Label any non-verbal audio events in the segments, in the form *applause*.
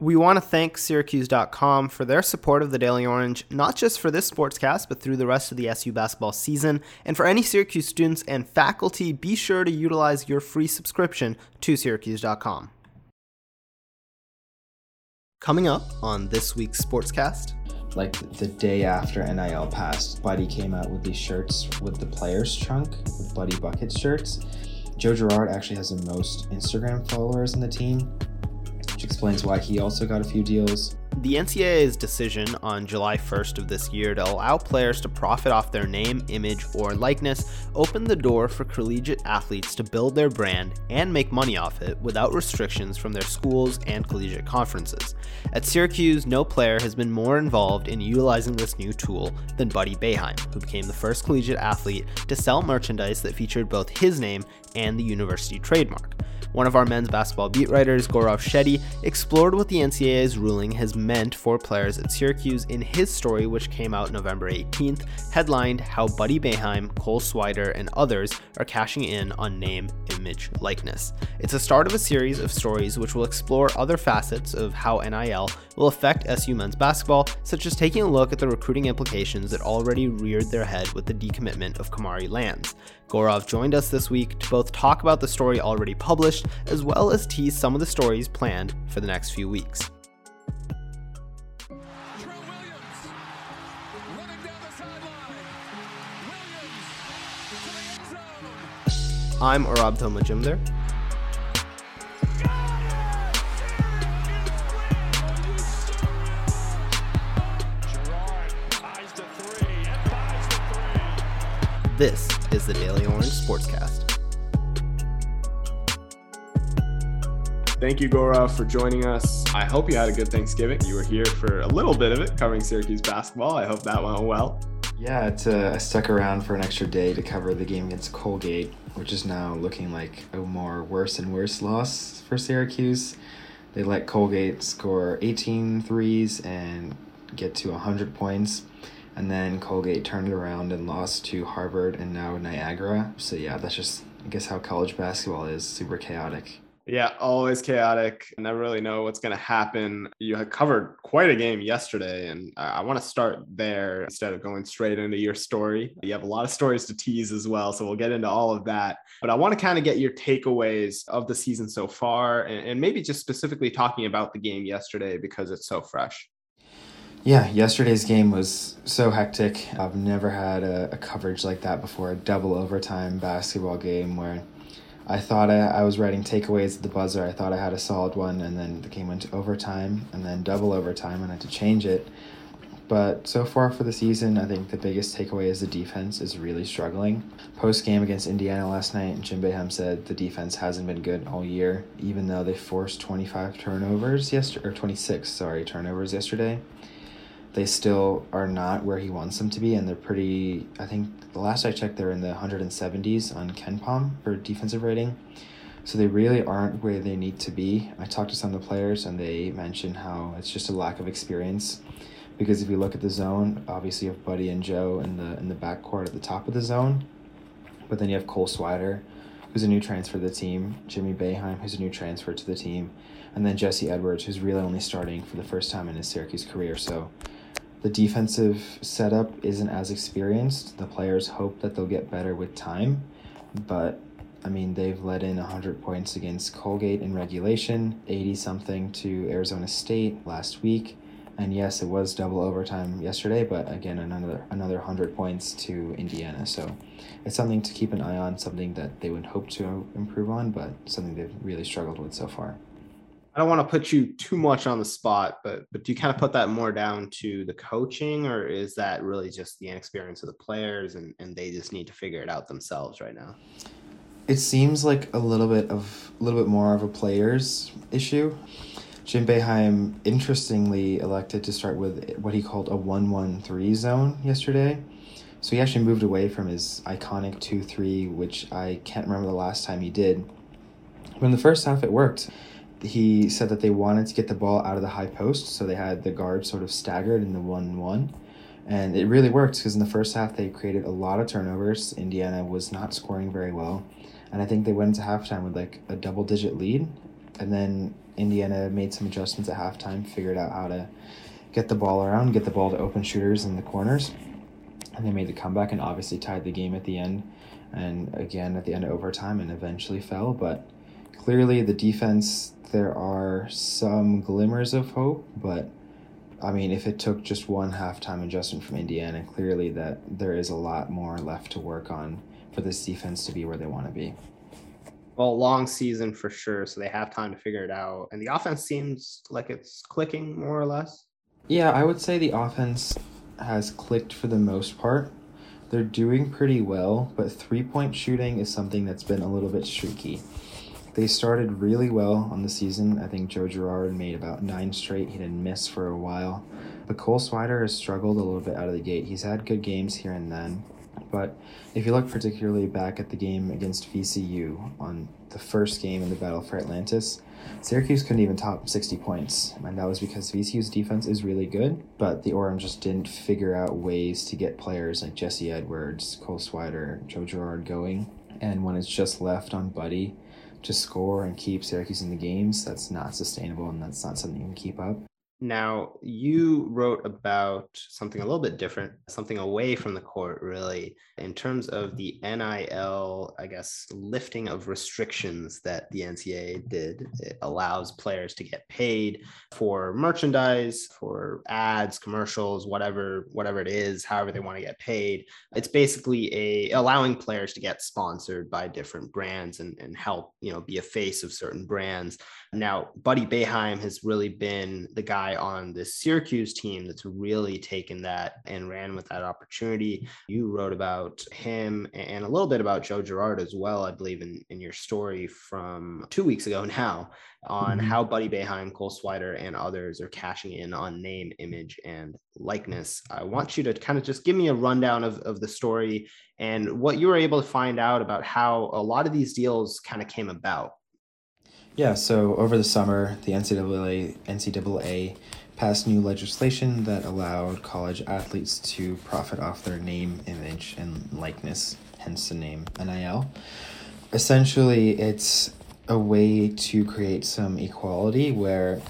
We want to thank Syracuse.com for their support of the Daily Orange, not just for this sportscast, but through the rest of the SU basketball season. And for any Syracuse students and faculty, be sure to utilize your free subscription to Syracuse.com. Coming up on this week's sportscast. Like the day after NIL passed, Buddy came out with these shirts with the players trunk, with Buddy Bucket shirts. Joe Girard actually has the most Instagram followers in the team, explains why he also got a few deals. The NCAA's decision on July 1st of this year to allow players to profit off their name, image, or likeness opened the door for collegiate athletes to build their brand and make money off it without restrictions from their schools and collegiate conferences. At Syracuse, no player has been more involved in utilizing this new tool than Buddy Boeheim, who became the first collegiate athlete to sell merchandise that featured both his name and the university trademark. One of our men's basketball beat writers, Gaurav Shetty, explored what the NCAA's ruling has meant for players at Syracuse in his story, which came out November 18th, headlined How Buddy Boeheim, Cole Swider, and others are cashing in on name, image, likeness. It's a start of a series of stories which will explore other facets of how NIL will affect SU men's basketball, such as taking a look at the recruiting implications that already reared their head with the decommitment of Kamari Lands. Gaurav joined us this week to both talk about the story already published as well as tease some of the stories planned for the next few weeks. I'm Arabdho Majumder. This is the Daily Orange Sportscast. Thank you, Gora, for joining us. I hope you had a good Thanksgiving. You were here for a little bit of it, covering Syracuse basketball. I hope that went well. Yeah, it's, uh, I stuck around for an extra day to cover the game against Colgate, which is now looking like a more worse and worse loss for Syracuse. They let Colgate score 18 threes and get to 100 points. And then Colgate turned around and lost to Harvard and now Niagara. So, yeah, that's just, I guess, how college basketball is super chaotic. Yeah, always chaotic. Never really know what's going to happen. You had covered quite a game yesterday, and I want to start there instead of going straight into your story. You have a lot of stories to tease as well, so we'll get into all of that. But I want to kind of get your takeaways of the season so far, and maybe just specifically talking about the game yesterday because it's so fresh. Yeah, yesterday's game was so hectic. I've never had a, a coverage like that before a double overtime basketball game where I thought I, I was writing takeaways at the buzzer. I thought I had a solid one, and then the game went to overtime and then double overtime, and I had to change it. But so far for the season, I think the biggest takeaway is the defense is really struggling. Post game against Indiana last night, Jim Boeheim said the defense hasn't been good all year, even though they forced 25 turnovers yesterday, or 26, sorry, turnovers yesterday they still are not where he wants them to be, and they're pretty. I think the last I checked, they're in the 170s on KenPom for defensive rating. So they really aren't where they need to be. I talked to some of the players, and they mentioned how it's just a lack of experience. Because if you look at the zone, obviously you have Buddy and Joe in the in the backcourt at the top of the zone, but then you have Cole Swider, who's a new transfer to the team, Jimmy Boeheim, who's a new transfer to the team, and then Jesse Edwards, who's really only starting for the first time in his Syracuse career. So the defensive setup isn't as experienced. The players hope that they'll get better with time, but I mean, they've let in 100 points against Colgate in regulation, 80 something to Arizona State last week. And yes, it was double overtime yesterday, but again, another another 100 points to Indiana. So it's something to keep an eye on, something that they would hope to improve on, but something they've really struggled with so far. I don't want to put you too much on the spot, but but do you kind of put that more down to the coaching, or is that really just the inexperience of the players and and they just need to figure it out themselves right now? It seems like a little bit of a little bit more of a players issue. Jim Boeheim interestingly elected to start with what he called a one-one-three zone yesterday. So he actually moved away from his iconic 2 3, which I can't remember the last time he did. But in the first half, it worked he said that they wanted to get the ball out of the high post, so they had the guards sort of staggered in the 1 1. And it really worked because in the first half they created a lot of turnovers. Indiana was not scoring very well. And I think they went into halftime with like a double digit lead. And then Indiana made some adjustments at halftime, figured out how to get the ball around, get the ball to open shooters in the corners. And they made the comeback and obviously tied the game at the end and again at the end of overtime and eventually fell. But clearly, the defense, there are some glimmers of hope, but I mean, if it took just one halftime adjustment from Indiana, clearly that there is a lot more left to work on for this defense to be where they want to be. Well, long season for sure, so they have time to figure it out. And the offense seems like it's clicking more or less. Yeah, I would say the offense has clicked for the most part. They're doing pretty well, but three point shooting is something that's been a little bit streaky. They started really well on the season. I think Joe Girard made about nine straight. He didn't miss for a while. But Cole Swider has struggled a little bit out of the gate. He's had good games here and then. But if you look particularly back at the game against VCU on the first game in the battle for Atlantis, Syracuse couldn't even top 60 points, and that was because VCU's defense is really good, but the Orange just didn't figure out ways to get players like Jesse Edwards, Cole Swider, Joe Girard going. And when it's just left on Buddy to score and keep Syracuse in the games, that's not sustainable and that's not something you can keep up. Now, you wrote about something a little bit different, something away from the court, really, in terms of mm-hmm. the NIL, I guess, lifting of restrictions that the NCAA did. It allows players to get paid for merchandise, for ads, commercials, whatever, whatever it is, however they want to get paid. It's basically a allowing players to get sponsored by different brands and, and help, you know, be a face of certain brands. Now, Buddy Boeheim has really been the guy on this Syracuse team that's really taken that and ran with that opportunity. You wrote about him and a little bit about Joe Girard as well, I believe, in, in your story from two weeks ago now on mm-hmm. how Buddy Boeheim, Cole Swider, and others are cashing in on name, image, and likeness. I want you to kind of just give me a rundown of, of the story and what you were able to find out about how a lot of these deals kind of came about. Yeah, so over the summer, the NCAA, NCAA passed new legislation that allowed college athletes to profit off their name, image, and likeness, hence the name NIL. Essentially, it's a way to create some equality where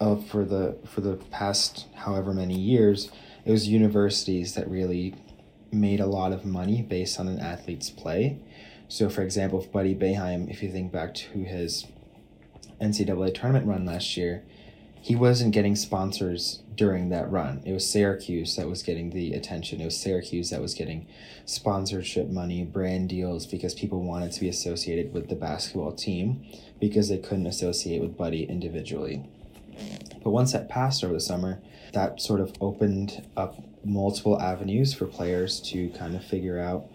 uh, for the for the past however many years, it was universities that really made a lot of money based on an athlete's play. So, for example, if Buddy Boeheim, if you think back to his NCAA tournament run last year, he wasn't getting sponsors during that run. It was Syracuse that was getting the attention. It was Syracuse that was getting sponsorship money, brand deals, because people wanted to be associated with the basketball team because they couldn't associate with Buddy individually. But once that passed over the summer, that sort of opened up multiple avenues for players to kind of figure out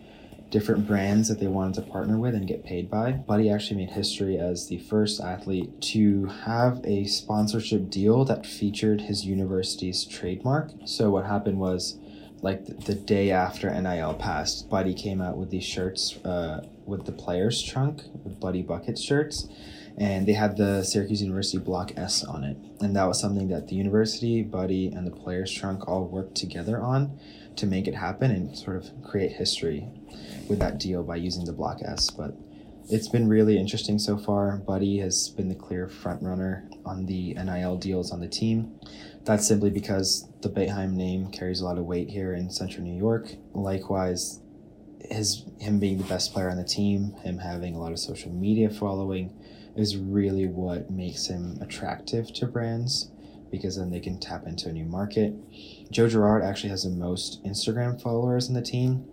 different brands that they wanted to partner with and get paid by. Buddy actually made history as the first athlete to have a sponsorship deal that featured his university's trademark. So what happened was like the day after NIL passed, Buddy came out with these shirts uh, with the players trunk, with Buddy Bucket shirts, and they had the Syracuse University Block S on it. And that was something that the university, Buddy, and the players trunk all worked together on to make it happen and sort of create history with that deal by using the Block S. But it's been really interesting so far. Buddy has been the clear front runner on the NIL deals on the team. That's simply because the Boeheim name carries a lot of weight here in Central New York. Likewise, his him being the best player on the team, him having a lot of social media following, is really what makes him attractive to brands because then they can tap into a new market. Joe Girard actually has the most Instagram followers in the team,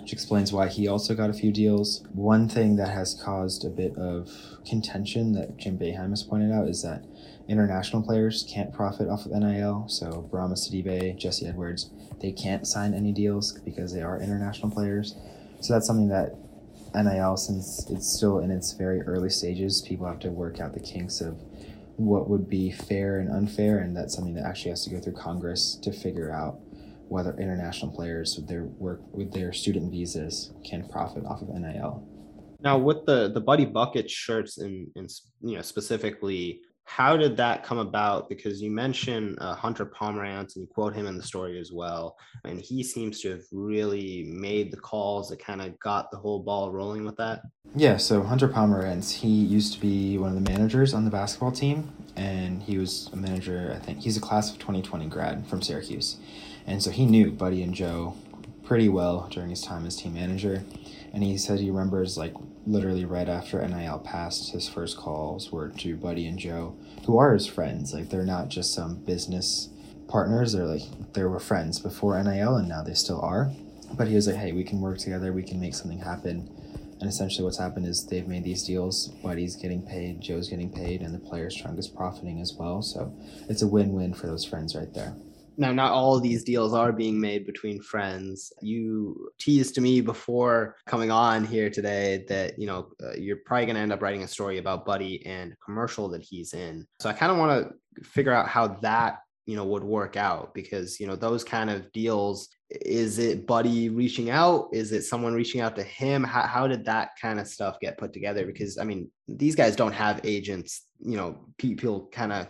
which explains why he also got a few deals. One thing that has caused a bit of contention that Jim Boeheim has pointed out is that international players can't profit off of NIL. So Bourama Sidibe, Jesse Edwards, they can't sign any deals because they are international players. So that's something that NIL, since it's still in its very early stages, people have to work out the kinks of what would be fair and unfair, and that's something that actually has to go through Congress to figure out whether international players with their work with their student visas can profit off of NIL. Now, with the the Buddy Bucket shirts and and you know specifically, how did that come about? Because you mentioned uh, Hunter Pomerantz and you quote him in the story as well. And he seems to have really made the calls that kind of got the whole ball rolling with that. Yeah, so Hunter Pomerantz, he used to be one of the managers on the basketball team. And he was a manager, I think he's a class of 2020 grad from Syracuse. And so he knew Buddy and Joe pretty well during his time as team manager. And he said he remembers like literally right after NIL passed, his first calls were to Buddy and Joe, who are his friends. Like they're not just some business partners. They're like they were friends before NIL, and now they still are. But he was like, "Hey, we can work together. We can make something happen." And essentially, what's happened is they've made these deals. Buddy's getting paid, Joe's getting paid, and the players' is profiting as well. So it's a win-win for those friends right there now not all of these deals are being made between friends. You teased to me before coming on here today that you know uh, you're probably going to end up writing a story about buddy and commercial that he's in. So i kind of want to figure out how that you know would work out because you know those kind of deals is it buddy reaching out? Is it someone reaching out to him? How, how did that kind of stuff get put together? Because i mean these guys don't have agents you know people kind of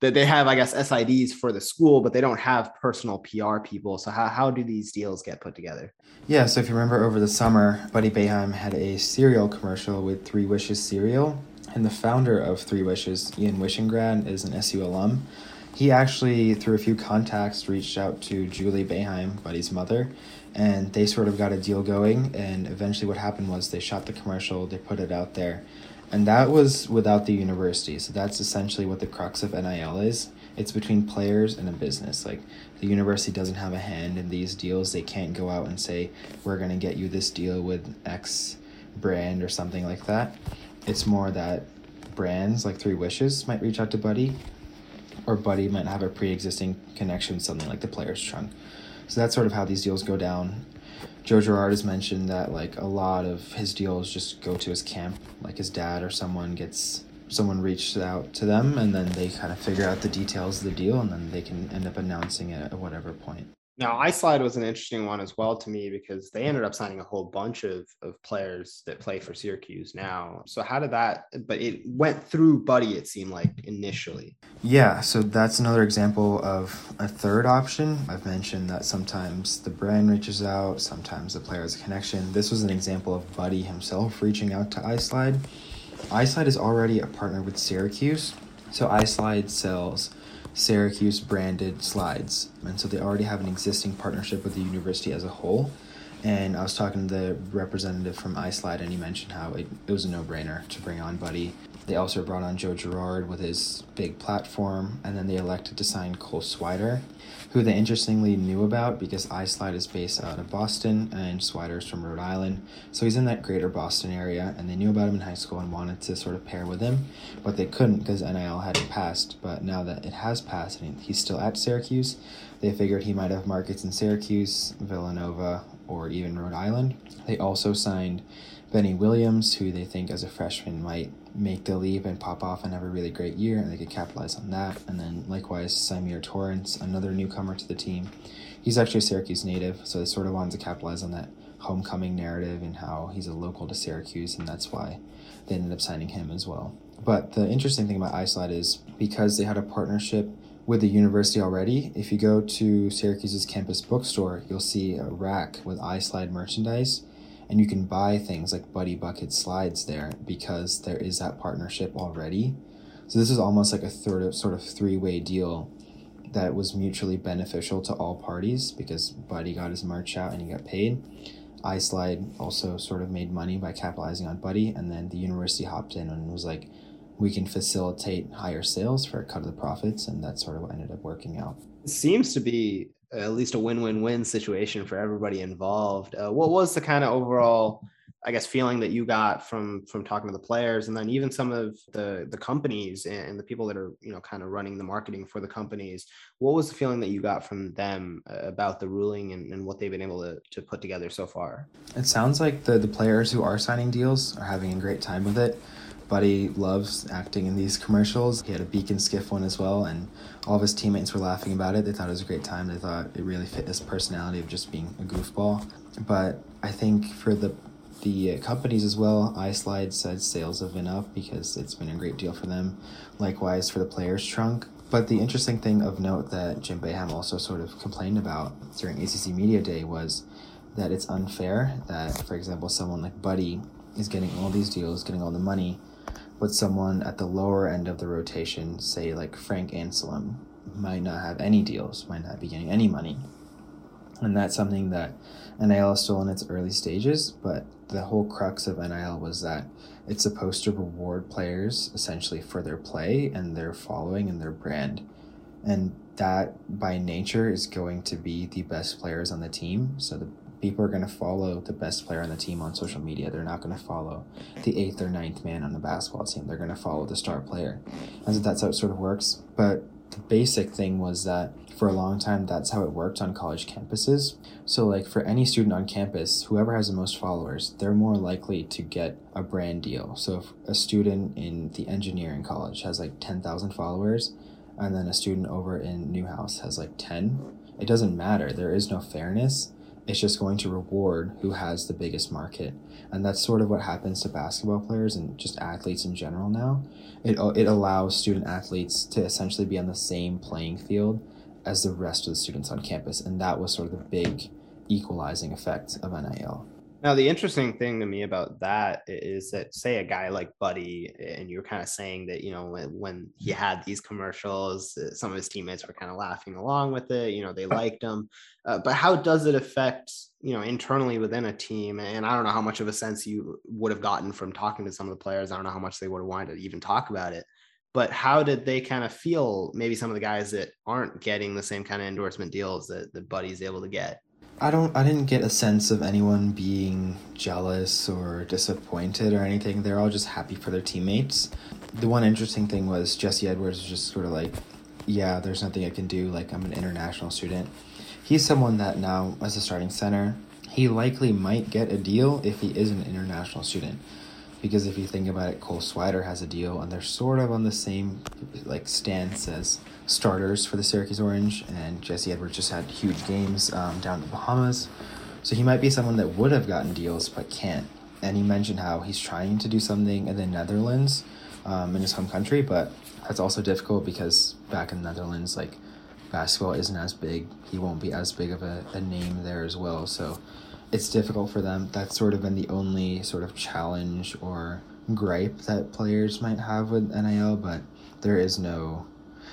that they have, I guess, SIDs for the school, but they don't have personal PR people. So how, how do these deals get put together? Yeah, so if you remember over the summer, Buddy Boeheim had a cereal commercial with Three Wishes cereal. And the founder of Three Wishes, Ian Wishingrad, is an SU alum. He actually, through a few contacts, reached out to Julie Boeheim, Buddy's mother, and they sort of got a deal going. And eventually, what happened was they shot the commercial, they put it out there, and that was without the university. So that's essentially what the crux of NIL is. It's between players and a business. Like the university doesn't have a hand in these deals. They can't go out and say, we're going to get you this deal with X brand or something like that. It's more that brands like Three Wishes might reach out to Buddy, or Buddy might have a pre existing connection, something like the player's trunk. So that's sort of how these deals go down. Joe Girard has mentioned that like a lot of his deals just go to his camp, like his dad or someone gets someone reached out to them and then they kind of figure out the details of the deal and then they can end up announcing it at whatever point. Now, iSlide was an interesting one as well to me because they ended up signing a whole bunch of, of players that play for Syracuse now. So, how did that, but it went through Buddy, it seemed like initially. Yeah, so that's another example of a third option. I've mentioned that sometimes the brand reaches out, sometimes the player has a connection. This was an example of Buddy himself reaching out to iSlide. iSlide is already a partner with Syracuse, so iSlide sells Syracuse branded slides. And so they already have an existing partnership with the university as a whole. And I was talking to the representative from iSlide, and he mentioned how it, it was a no brainer to bring on Buddy. They also brought on Joe Girard with his big platform, and then they elected to sign Cole Swider, who they interestingly knew about because iSlide is based out of Boston and Swider's from Rhode Island. So he's in that greater Boston area, and they knew about him in high school and wanted to sort of pair with him, but they couldn't because NIL hadn't passed. But now that it has passed and he's still at Syracuse, they figured he might have markets in Syracuse, Villanova, or even Rhode Island. They also signed Benny Williams, who they think as a freshman might make the leap and pop off and have a really great year, and they could capitalize on that. And then likewise, Symir Torrance, another newcomer to the team. He's actually a Syracuse native, so they sort of wanted to capitalize on that homecoming narrative and how he's a local to Syracuse, and that's why they ended up signing him as well. But the interesting thing about iSlide is because they had a partnership with the university already, if you go to Syracuse's campus bookstore, you'll see a rack with iSlide merchandise and you can buy things like Buddy Bucket slides there because there is that partnership already. So this is almost like a third of sort of three-way deal that was mutually beneficial to all parties because Buddy got his merch out and he got paid. iSlide also sort of made money by capitalizing on Buddy, and then the university hopped in and was like, we can facilitate higher sales for a cut of the profits, and that's sort of what ended up working out. It seems to be at least a win-win-win situation for everybody involved. Uh, what was the kind of overall, I guess, feeling that you got from from talking to the players, and then even some of the the companies and the people that are you know kind of running the marketing for the companies? What was the feeling that you got from them uh, about the ruling and, and what they've been able to to put together so far? It sounds like the the players who are signing deals are having a great time with it. Buddy loves acting in these commercials. He had a Beak & Skiff one as well, and all of his teammates were laughing about it. They thought it was a great time. They thought it really fit his personality of just being a goofball. But I think for the the companies as well. iSlide said sales have been up because it's been a great deal for them. Likewise for the players trunk. But the interesting thing of note that Jim Boeheim also sort of complained about during ACC Media Day was that it's unfair that, for example, someone like Buddy is getting all these deals, getting all the money, but someone at the lower end of the rotation, say like Frank Anselem, might not have any deals, might not be getting any money. And that's something that NIL is still in its early stages, but the whole crux of NIL was that it's supposed to reward players essentially for their play and their following and their brand. And that by nature is going to be the best players on the team. So the people are going to follow the best player on the team on social media. They're not going to follow the eighth or ninth man on the basketball team. They're going to follow the star player. And so that's how it sort of works. But the basic thing was that for a long time, that's how it worked on college campuses. So, like for any student on campus, whoever has the most followers, they're more likely to get a brand deal. So, if a student in the engineering college has like 10,000 followers, and then a student over in Newhouse has like 10, it doesn't matter. There is no fairness it's just going to reward who has the biggest market. And that's sort of what happens to basketball players and just athletes in general now. It, uh, it allows student athletes to essentially be on the same playing field as the rest of the students on campus. And that was sort of the big equalizing effect of NIL. Now, the interesting thing to me about that is that, say, a guy like Buddy, and you're kind of saying that, you know, when, when he had these commercials, uh, some of his teammates were kind of laughing along with it. You know, they *laughs* liked him. Uh, but how does it affect, you know, internally within a team? And I don't know how much of a sense you would have gotten from talking to some of the players. I don't know how much they would have wanted to even talk about it. But how did they kind of feel? Maybe some of the guys that aren't getting the same kind of endorsement deals that, that Buddy's able to get. I don't I didn't get a sense of anyone being jealous or disappointed or anything. They're all just happy for their teammates. The one interesting thing was Jesse Edwards was just sort of like, yeah, there's nothing I can do. Like I'm an international student. He's someone that now as a starting center, he likely might get a deal if he is an international student because if you think about it, Cole Swider has a deal, and they're sort of on the same like stance as starters for the Syracuse Orange, and Jesse Edwards just had huge games um, down in the Bahamas, so he might be someone that would have gotten deals but can't. And he mentioned how he's trying to do something in the Netherlands, um, in his home country, but that's also difficult because back in the Netherlands, like basketball isn't as big. He won't be as big of a, a name there as well, so it's difficult for them. That's sort of been the only sort of challenge or gripe that players might have with NIL, but there is no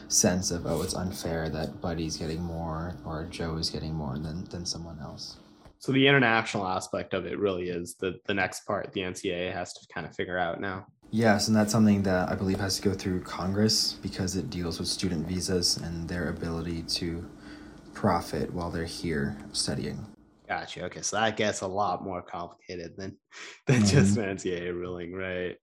sense of oh it's unfair that Buddy's getting more or Joe is getting more than than someone else. So the international aspect of it really is the the next part the NCAA has to kind of figure out now. Yes, and that's something that I believe has to go through Congress because it deals with student visas and their ability to profit while they're here studying. Gotcha. Okay, so that gets a lot more complicated than than mm-hmm. just an NCAA ruling, right?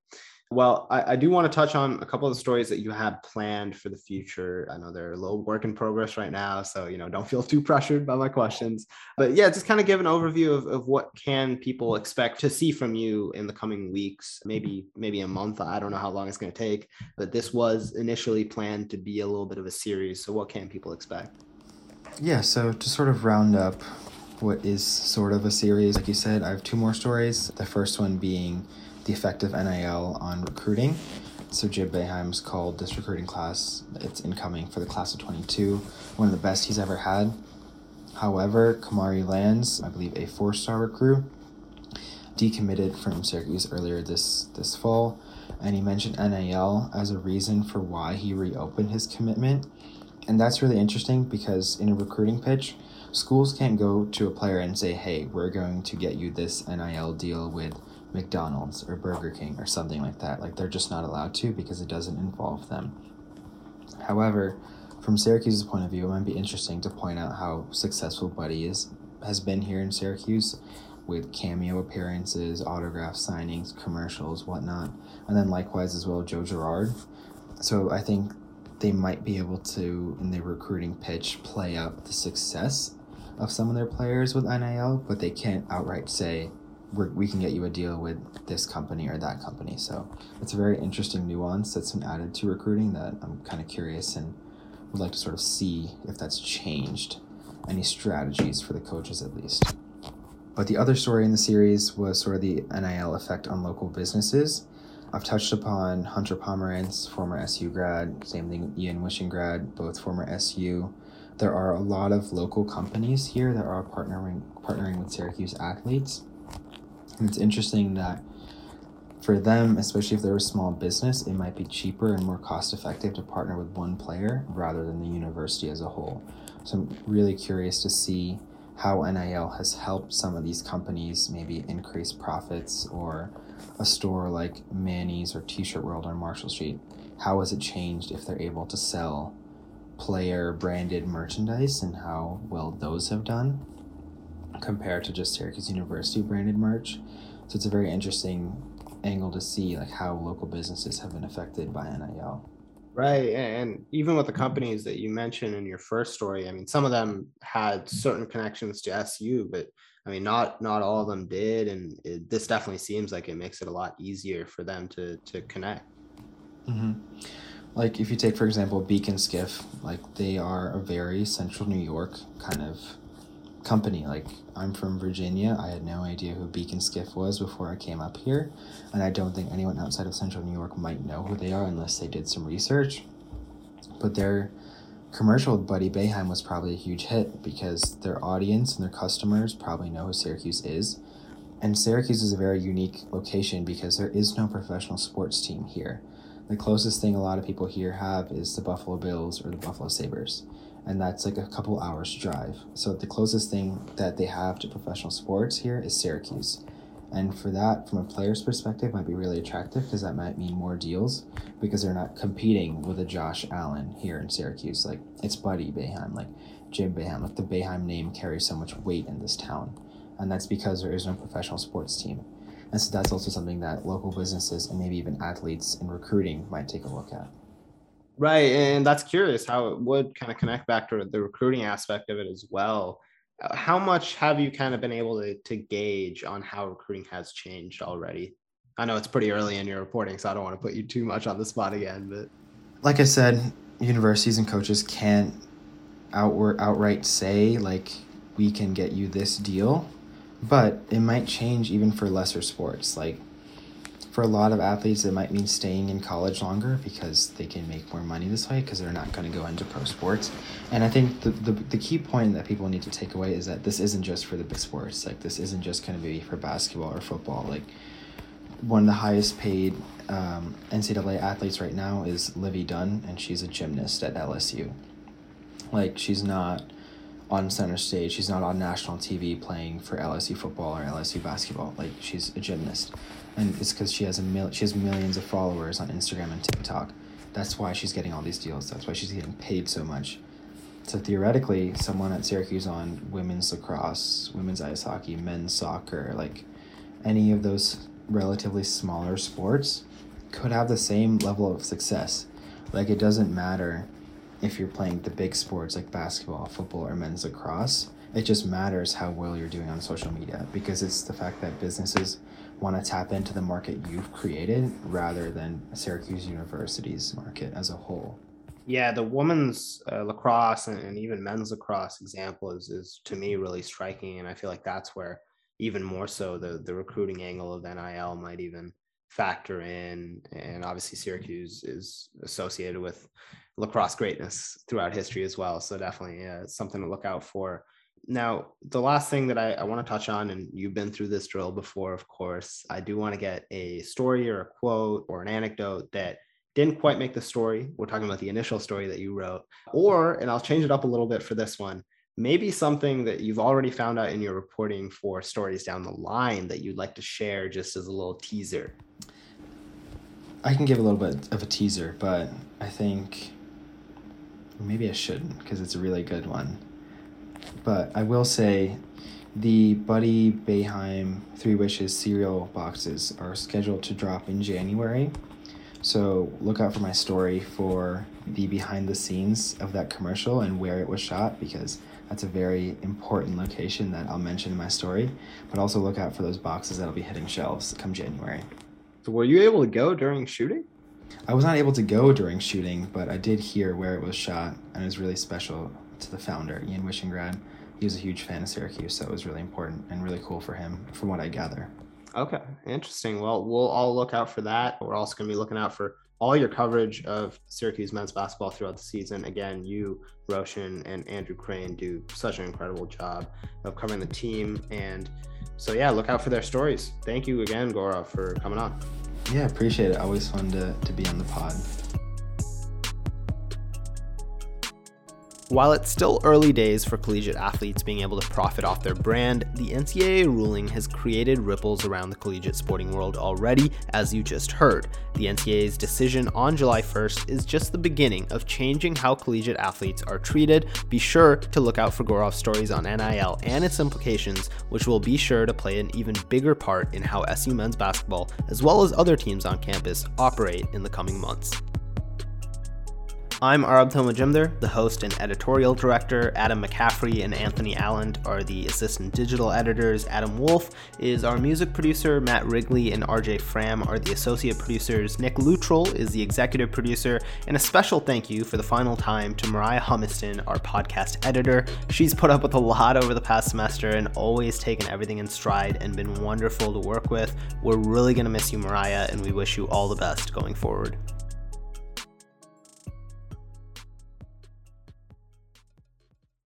Well, I, I, do want to touch on a couple of the stories that you have planned for the future. I know they're a little work in progress right now, so you know don't feel too pressured by my questions. But yeah, just kind of give an overview of, of what can people expect to see from you in the coming weeks, maybe maybe a month. I don't know how long it's going to take, but this was initially planned to be a little bit of a series. So what can people expect? Yeah, so to sort of round up what is sort of a series. Like you said, I have two more stories. The first one being the effect of NIL on recruiting. So Jim Boeheim's called this recruiting class, it's incoming for the class of 22, one of the best he's ever had. However, Kamari Lands, I believe a four-star recruit, decommitted from Syracuse earlier this, this fall, and he mentioned NIL as a reason for why he reopened his commitment. And that's really interesting because in a recruiting pitch, schools can't go to a player and say, hey, we're going to get you this NIL deal with McDonald's or Burger King or something like that. Like, they're just not allowed to because it doesn't involve them. However, from Syracuse's point of view, it might be interesting to point out how successful Buddy is has been here in Syracuse with cameo appearances, autograph signings, commercials, whatnot, and then likewise as well Joe Girard. So I think they might be able to in their recruiting pitch play up the success of some of their players with NIL, but they can't outright say we can get you a deal with this company or that company. So it's a very interesting nuance that's been added to recruiting that I'm kind of curious and would like to sort of see if that's changed any strategies for the coaches at least. But the other story in the series was sort of the NIL effect on local businesses. I've touched upon Hunter Pomerantz, former SU grad, same thing, Ian Wishingrad, both former SU. There are a lot of local companies here that are partnering partnering with Syracuse athletes. It's interesting that for them, especially if they're a small business, it might be cheaper and more cost effective to partner with one player rather than the university as a whole. So I'm really curious to see how NIL has helped some of these companies maybe increase profits or a store like Manny's or T-shirt World on Marshall Street. How has it changed if they're able to sell player branded merchandise and how well those have done compared to just Syracuse University branded merch? So it's a very interesting angle to see like how local businesses have been affected by NIL. Right. And even with the companies that you mentioned in your first story, I mean, some of them had certain connections to SU, but I mean, not not all of them did. And it, this definitely seems like it makes it a lot easier for them to to connect. Mm-hmm. Like if you take, for example, Beak & Skiff, like they are a very central New York kind of company. Like I'm from Virginia. I had no idea who Beak & Skiff was before I came up here, and I don't think anyone outside of Central New York might know who they are unless they did some research. But their commercial Buddy Boeheim was probably a huge hit because their audience and their customers probably know who Syracuse is. And Syracuse is a very unique location because there is no professional sports team here. The closest thing a lot of people here have is the Buffalo Bills or the Buffalo Sabres and that's like a couple hours drive. So the closest thing that they have to professional sports here is Syracuse. And for that, from a player's perspective, might be really attractive because that might mean more deals because they're not competing with a Josh Allen here in Syracuse. Like it's Buddy Boeheim, like Jim Boeheim. Like the Boeheim name carries so much weight in this town, and that's because there is no professional sports team. And so that's also something that local businesses and maybe even athletes in recruiting might take a look at. Right. And that's curious how it would kind of connect back to the recruiting aspect of it as well. Uh, how much have you kind of been able to, to gauge on how recruiting has changed already? I know it's pretty early in your reporting, so I don't want to put you too much on the spot again, but like I said, universities and coaches can't outward outright say like we can get you this deal, but it might change even for lesser sports. Like for a lot of athletes, it might mean staying in college longer because they can make more money this way because they're not going to go into pro sports. And I think the, the, the key point that people need to take away is that this isn't just for the big sports. Like, this isn't just going to be for basketball or football. Like, one of the highest paid um, NCAA athletes right now is Livvy Dunne, and she's a gymnast at LSU. Like, she's not on center stage. She's not on national TV playing for LSU football or LSU basketball. Like she's a gymnast and it's because she has a mil- she has millions of followers on Instagram and TikTok. That's why she's getting all these deals. That's why she's getting paid so much. So theoretically, someone at Syracuse on women's lacrosse, women's ice hockey, men's soccer, like any of those relatively smaller sports, could have the same level of success. Like it doesn't matter if you're playing the big sports like basketball, football, or men's lacrosse. It just matters how well you're doing on social media because it's the fact that businesses want to tap into the market you've created rather than Syracuse University's market as a whole. Yeah, the women's uh, lacrosse and, and, even men's lacrosse example is, is to me really striking. And I feel like that's where even more so the, the recruiting angle of NIL might even factor in. And obviously, Syracuse is associated with lacrosse greatness throughout history as well. So definitely uh, something to look out for. Now, the last thing that I, I want to touch on, and you've been through this drill before, of course, I do want to get a story or a quote or an anecdote that didn't quite make the story. We're talking about the initial story that you wrote, or, and I'll change it up a little bit for this one, maybe something that you've already found out in your reporting for stories down the line that you'd like to share just as a little teaser. I can give a little bit of a teaser, but I think maybe I shouldn't because it's a really good one but I will say the Buddy Boeheim Three Wishes cereal boxes are scheduled to drop in January. So look out for my story for the behind the scenes of that commercial and where it was shot because that's a very important location that I'll mention in my story. But also look out for those boxes that'll be hitting shelves come January. So were you able to go during shooting? I was not able to go during shooting, but I did hear where it was shot and it was really special to the founder, Ian Wishingrad, he was a huge fan of Syracuse, so it was really important and really cool for him, from what I gather. Okay, interesting. Well, we'll all look out for that. We're also going to be looking out for all your coverage of Syracuse men's basketball throughout the season. Again, you, Roshan, and Andrew Crane do such an incredible job of covering the team. And so, yeah, look out for their stories. Thank you again, Gora, for coming on. Yeah, appreciate it. Always fun to, to be on the pod. While it's still early days for collegiate athletes being able to profit off their brand, the NCAA ruling has created ripples around the collegiate sporting world already, as you just heard. The NCAA's decision on July 1st is just the beginning of changing how collegiate athletes are treated. Be sure to look out for Gaurav's stories on NIL and its implications, which will be sure to play an even bigger part in how SU men's basketball, as well as other teams on campus, operate in the coming months. I'm Arabdho Majumder, the host and editorial director. Adam McCaffrey and Anthony Allen are the assistant digital editors. Adam Wolf is our music producer. Matt Wrigley and RJ Fram are the associate producers. Nick Lutrell is the executive producer. And a special thank you for the final time to Mariah Humiston, our podcast editor. She's put up with a lot over the past semester and always taken everything in stride and been wonderful to work with. We're really going to miss you, Mariah, and we wish you all the best going forward.